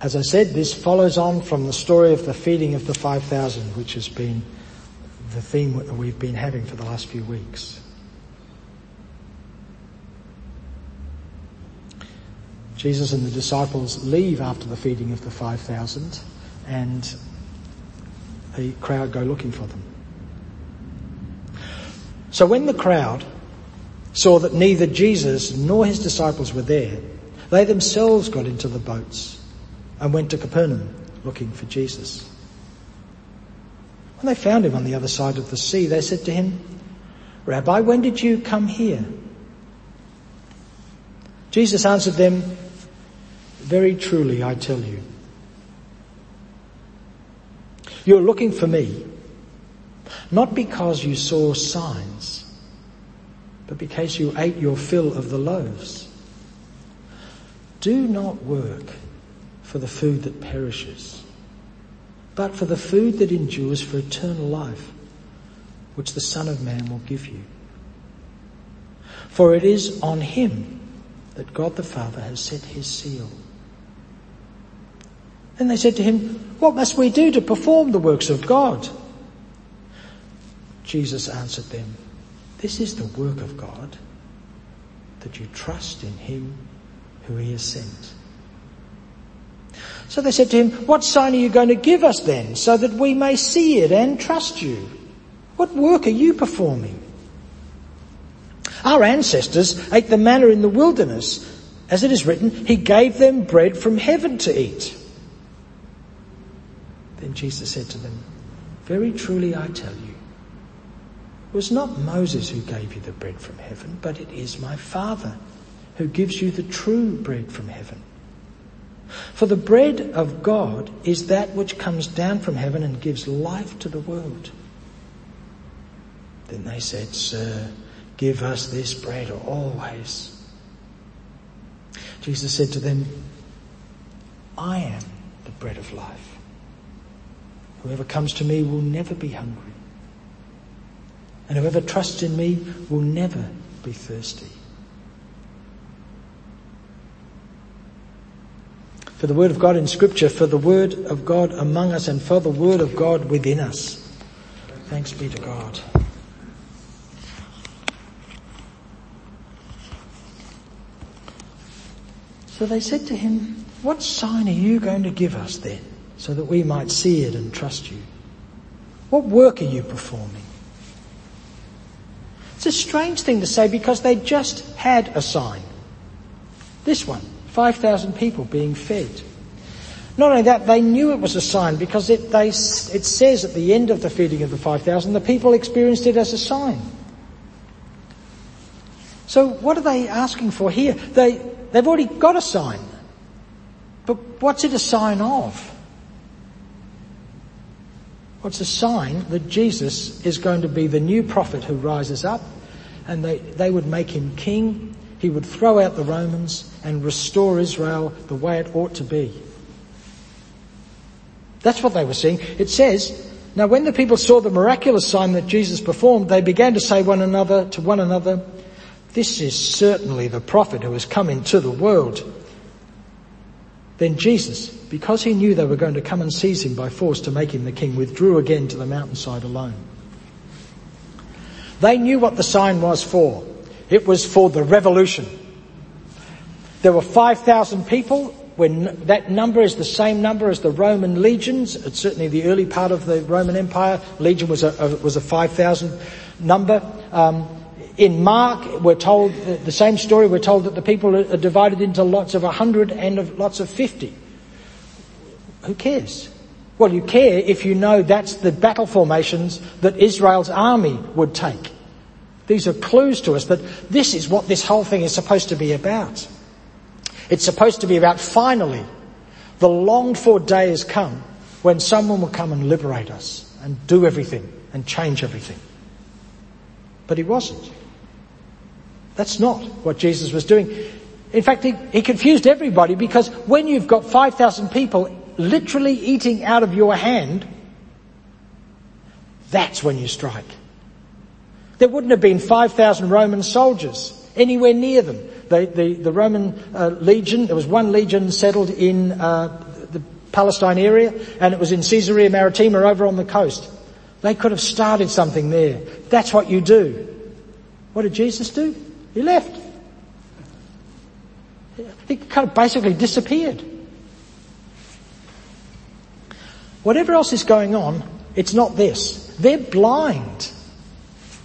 As I said, this follows on from the story of the feeding of the 5,000, which has been the theme that we've been having for the last few weeks. Jesus and the disciples leave after the feeding of the 5,000 and the crowd go looking for them. So when the crowd saw that neither Jesus nor his disciples were there, they themselves got into the boats and went to Capernaum looking for Jesus. When they found him on the other side of the sea, they said to him, Rabbi, when did you come here? Jesus answered them, very truly, I tell you, you're looking for me, not because you saw signs, but because you ate your fill of the loaves. Do not work for the food that perishes, but for the food that endures for eternal life, which the Son of Man will give you. For it is on him that God the Father has set his seal. Then they said to him, What must we do to perform the works of God? Jesus answered them, This is the work of God, that you trust in him who he has sent. So they said to him, What sign are you going to give us then, so that we may see it and trust you? What work are you performing? Our ancestors ate the manna in the wilderness. As it is written, He gave them bread from heaven to eat. Then Jesus said to them, Very truly I tell you, it was not Moses who gave you the bread from heaven, but it is my Father who gives you the true bread from heaven. For the bread of God is that which comes down from heaven and gives life to the world. Then they said, Sir, give us this bread always. Jesus said to them, I am the bread of life. Whoever comes to me will never be hungry. And whoever trusts in me will never be thirsty. For the word of God in scripture, for the word of God among us and for the word of God within us. Thanks be to God. So they said to him, what sign are you going to give us then? so that we might see it and trust you? What work are you performing? It's a strange thing to say because they just had a sign. This one, 5,000 people being fed. Not only that, they knew it was a sign because it, they, it says at the end of the feeding of the 5,000, the people experienced it as a sign. So what are they asking for here? They, they've already got a sign. But what's it a sign of? What's a sign that Jesus is going to be the new prophet who rises up and they, they would make him king. He would throw out the Romans and restore Israel the way it ought to be. That's what they were seeing. It says, now when the people saw the miraculous sign that Jesus performed, they began to say one another, to one another, this is certainly the prophet who has come into the world. Then Jesus, because he knew they were going to come and seize him by force to make him the king, withdrew again to the mountainside alone. They knew what the sign was for. It was for the revolution. There were 5,000 people. When that number is the same number as the Roman legions, it's certainly the early part of the Roman Empire. Legion was a, a was a 5,000 number. Um, in Mark, we're told the same story. We're told that the people are divided into lots of 100 and of lots of 50. Who cares? Well, you care if you know that's the battle formations that Israel's army would take. These are clues to us that this is what this whole thing is supposed to be about. It's supposed to be about finally the longed for day has come when someone will come and liberate us and do everything and change everything. But he wasn't. That's not what Jesus was doing. In fact, he, he confused everybody because when you've got 5,000 people literally eating out of your hand, that's when you strike. There wouldn't have been 5,000 Roman soldiers anywhere near them. The, the, the Roman uh, legion, there was one legion settled in uh, the Palestine area and it was in Caesarea Maritima over on the coast. They could have started something there. That's what you do. What did Jesus do? He left. He kind of basically disappeared. Whatever else is going on, it's not this. They're blind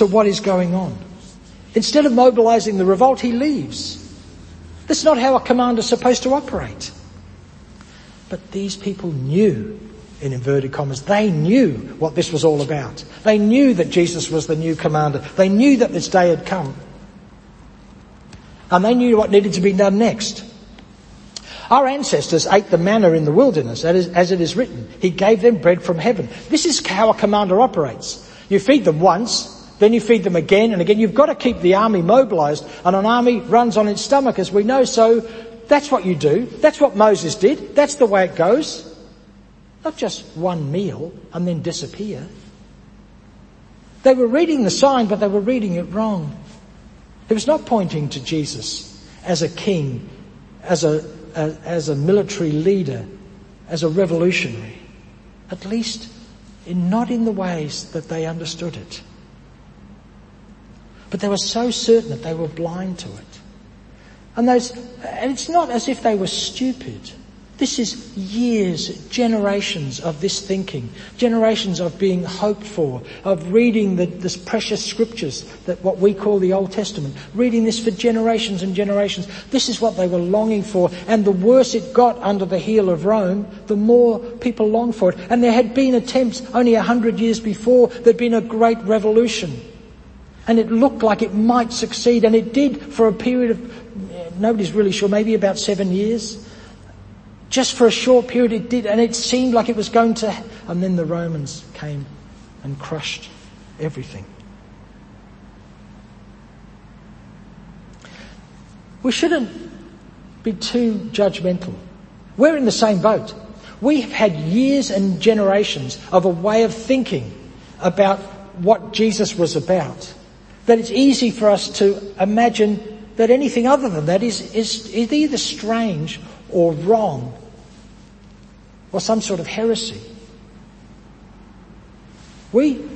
to what is going on. Instead of mobilizing the revolt, he leaves. That's not how a commander's supposed to operate. But these people knew, in inverted commas, they knew what this was all about. They knew that Jesus was the new commander. They knew that this day had come. And they knew what needed to be done next. Our ancestors ate the manna in the wilderness, as it is written. He gave them bread from heaven. This is how a commander operates. You feed them once, then you feed them again and again. You've got to keep the army mobilized and an army runs on its stomach as we know. So that's what you do. That's what Moses did. That's the way it goes. Not just one meal and then disappear. They were reading the sign, but they were reading it wrong. It was not pointing to Jesus as a king, as a as, as a military leader, as a revolutionary, at least in, not in the ways that they understood it. But they were so certain that they were blind to it. And those, and it's not as if they were stupid. This is years, generations of this thinking, generations of being hoped for, of reading the, this precious scriptures that what we call the Old Testament, reading this for generations and generations. This is what they were longing for. And the worse it got under the heel of Rome, the more people longed for it. And there had been attempts only a hundred years before, there'd been a great revolution. And it looked like it might succeed, and it did for a period of, nobody's really sure, maybe about seven years. Just for a short period it did, and it seemed like it was going to, and then the Romans came and crushed everything. We shouldn't be too judgmental. We're in the same boat. We've had years and generations of a way of thinking about what Jesus was about. That it's easy for us to imagine that anything other than that is, is, is either strange or wrong or some sort of heresy. We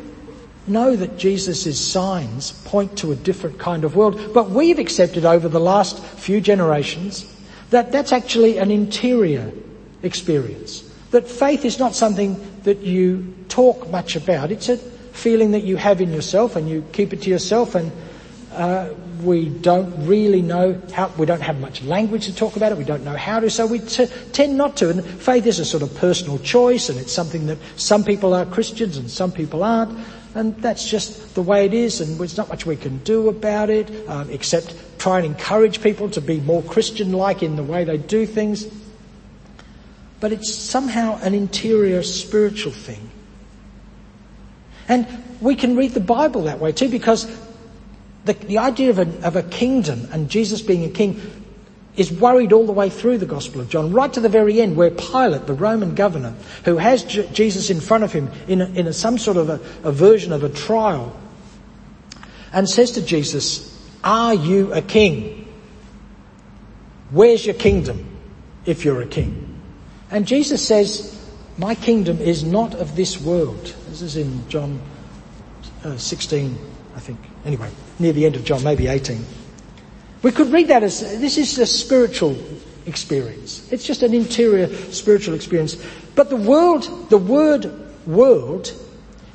know that Jesus' signs point to a different kind of world, but we've accepted over the last few generations that that's actually an interior experience. That faith is not something that you talk much about. It's a feeling that you have in yourself and you keep it to yourself and uh, we don't really know how, we don't have much language to talk about it, we don't know how to, so we t- tend not to. And faith is a sort of personal choice and it's something that some people are Christians and some people aren't. And that's just the way it is and there's not much we can do about it, um, except try and encourage people to be more Christian-like in the way they do things. But it's somehow an interior spiritual thing. And we can read the Bible that way too because the, the idea of a, of a kingdom and Jesus being a king is worried all the way through the Gospel of John, right to the very end, where Pilate, the Roman governor, who has J- Jesus in front of him in, a, in a, some sort of a, a version of a trial, and says to Jesus, Are you a king? Where's your kingdom if you're a king? And Jesus says, My kingdom is not of this world. This is in John uh, 16, I think. Anyway, near the end of John, maybe 18. We could read that as this is a spiritual experience. It's just an interior spiritual experience. But the world, the word world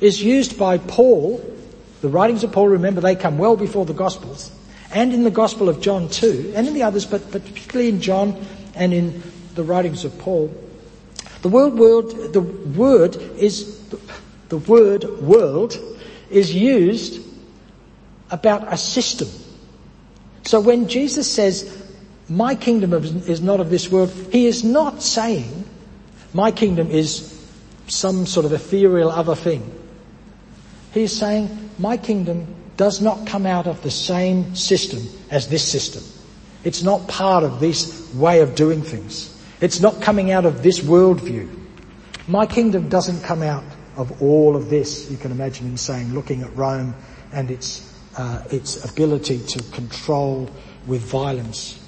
is used by Paul, the writings of Paul, remember they come well before the Gospels, and in the Gospel of John too, and in the others, but, but particularly in John and in the writings of Paul. The word world, the word is, the word world is used about a system. So when Jesus says, my kingdom is not of this world, he is not saying, my kingdom is some sort of ethereal other thing. He is saying, my kingdom does not come out of the same system as this system. It's not part of this way of doing things. It's not coming out of this worldview. My kingdom doesn't come out of all of this. You can imagine him saying, looking at Rome and its uh, its ability to control with violence.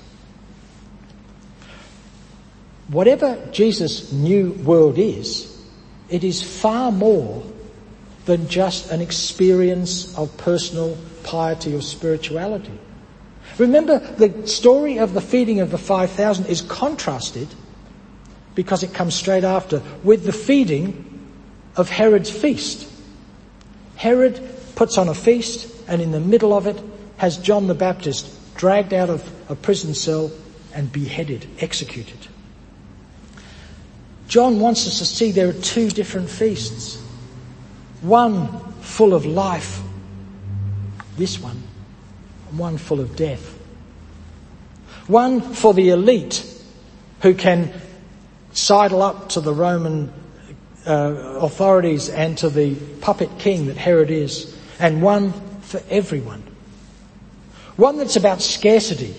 whatever Jesus' new world is, it is far more than just an experience of personal piety or spirituality. Remember, the story of the feeding of the 5,000 is contrasted because it comes straight after with the feeding of Herod's feast. Herod puts on a feast and in the middle of it has John the Baptist dragged out of a prison cell and beheaded, executed. John wants us to see there are two different feasts. One full of life, this one, and one full of death. One for the elite who can sidle up to the Roman uh, authorities and to the puppet king that Herod is, and one for everyone. One that's about scarcity.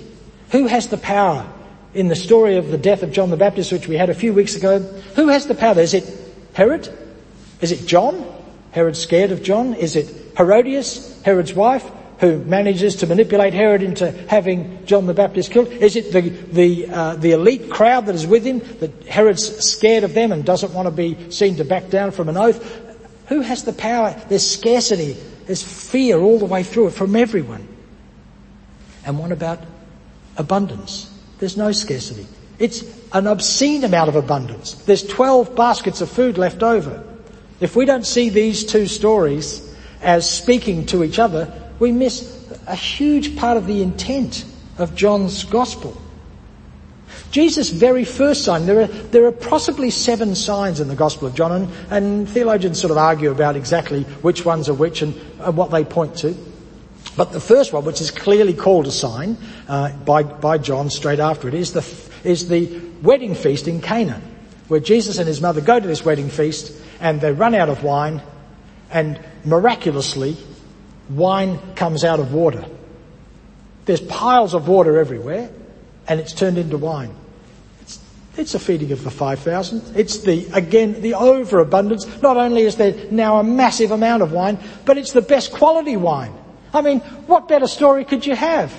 Who has the power? In the story of the death of John the Baptist, which we had a few weeks ago, who has the power? Is it Herod? Is it John? Herod's scared of John? Is it Herodias, Herod's wife, who manages to manipulate Herod into having John the Baptist killed? Is it the the uh, the elite crowd that is with him that Herod's scared of them and doesn't want to be seen to back down from an oath? Who has the power? There's scarcity, there's fear all the way through it from everyone. And what about abundance? There's no scarcity. It's an obscene amount of abundance. There's 12 baskets of food left over. If we don't see these two stories as speaking to each other, we miss a huge part of the intent of John's gospel. Jesus' very first sign, there are, there are possibly seven signs in the Gospel of John, and, and theologians sort of argue about exactly which ones are which and, and what they point to. But the first one, which is clearly called a sign uh, by, by John straight after it, is the, is the wedding feast in Cana, where Jesus and his mother go to this wedding feast and they run out of wine and miraculously wine comes out of water. There's piles of water everywhere and it's turned into wine. It's, it's a feeding of the 5,000. It's the, again, the overabundance. Not only is there now a massive amount of wine, but it's the best quality wine. I mean, what better story could you have?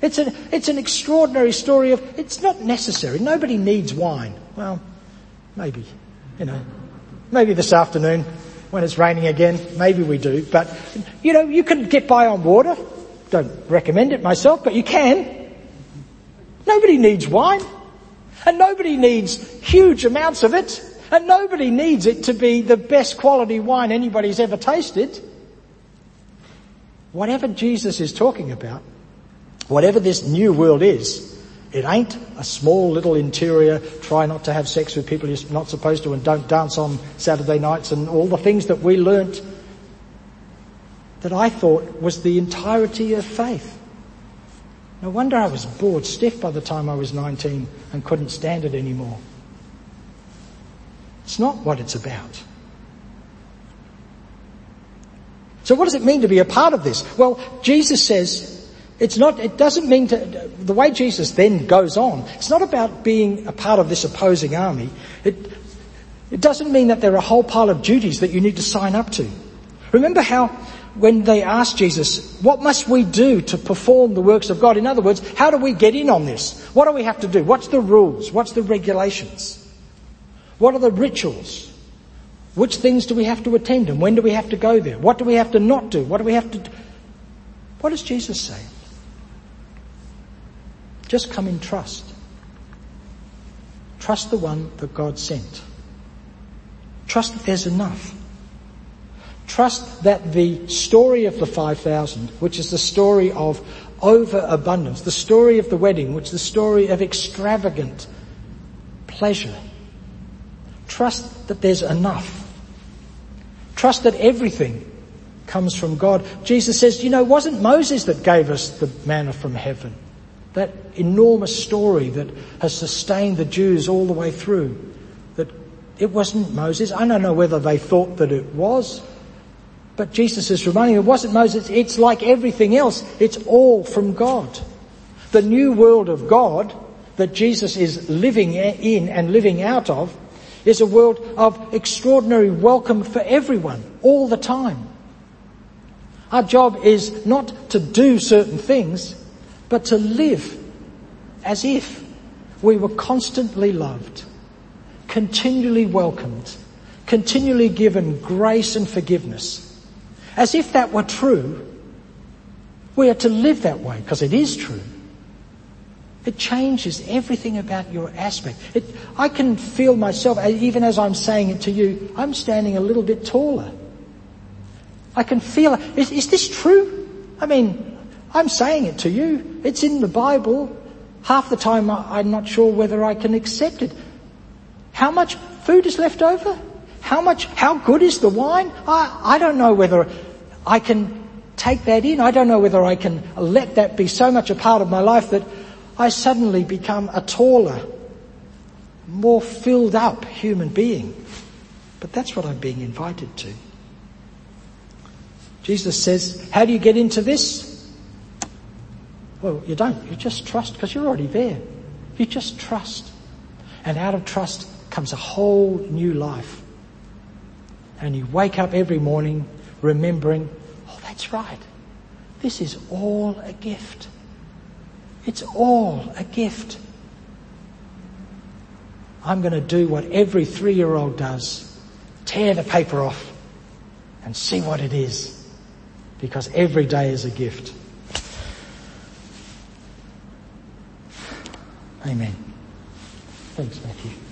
It's an, it's an extraordinary story of, it's not necessary. Nobody needs wine. Well, maybe, you know, maybe this afternoon when it's raining again, maybe we do. But, you know, you can get by on water. Don't recommend it myself, but you can. Nobody needs wine. And nobody needs huge amounts of it. And nobody needs it to be the best quality wine anybody's ever tasted. Whatever Jesus is talking about, whatever this new world is, it ain't a small little interior, try not to have sex with people you're not supposed to and don't dance on Saturday nights and all the things that we learnt that I thought was the entirety of faith. No wonder I was bored stiff by the time I was 19 and couldn't stand it anymore. It's not what it's about. So what does it mean to be a part of this? Well, Jesus says, it's not, it doesn't mean to, the way Jesus then goes on, it's not about being a part of this opposing army. It, it doesn't mean that there are a whole pile of duties that you need to sign up to. Remember how when they asked Jesus, what must we do to perform the works of God? In other words, how do we get in on this? What do we have to do? What's the rules? What's the regulations? What are the rituals? Which things do we have to attend and when do we have to go there? What do we have to not do? What do we have to do? What does Jesus say? Just come in trust. Trust the one that God sent. Trust that there's enough. Trust that the story of the 5,000, which is the story of overabundance, the story of the wedding, which is the story of extravagant pleasure. Trust that there's enough. Trust that everything comes from God. Jesus says, you know, it wasn't Moses that gave us the manna from heaven. That enormous story that has sustained the Jews all the way through. That it wasn't Moses. I don't know whether they thought that it was. But Jesus is reminding them, it wasn't Moses. It's like everything else. It's all from God. The new world of God that Jesus is living in and living out of is a world of extraordinary welcome for everyone, all the time. Our job is not to do certain things, but to live as if we were constantly loved, continually welcomed, continually given grace and forgiveness. As if that were true, we are to live that way because it is true. It changes everything about your aspect. It, I can feel myself, even as I'm saying it to you, I'm standing a little bit taller. I can feel, is, is this true? I mean, I'm saying it to you. It's in the Bible. Half the time I'm not sure whether I can accept it. How much food is left over? How much, how good is the wine? I, I don't know whether I can take that in. I don't know whether I can let that be so much a part of my life that I suddenly become a taller, more filled up human being. But that's what I'm being invited to. Jesus says, how do you get into this? Well, you don't. You just trust because you're already there. You just trust. And out of trust comes a whole new life. And you wake up every morning remembering, oh, that's right. This is all a gift. It's all a gift. I'm going to do what every three year old does tear the paper off and see what it is. Because every day is a gift. Amen. Thanks, Matthew.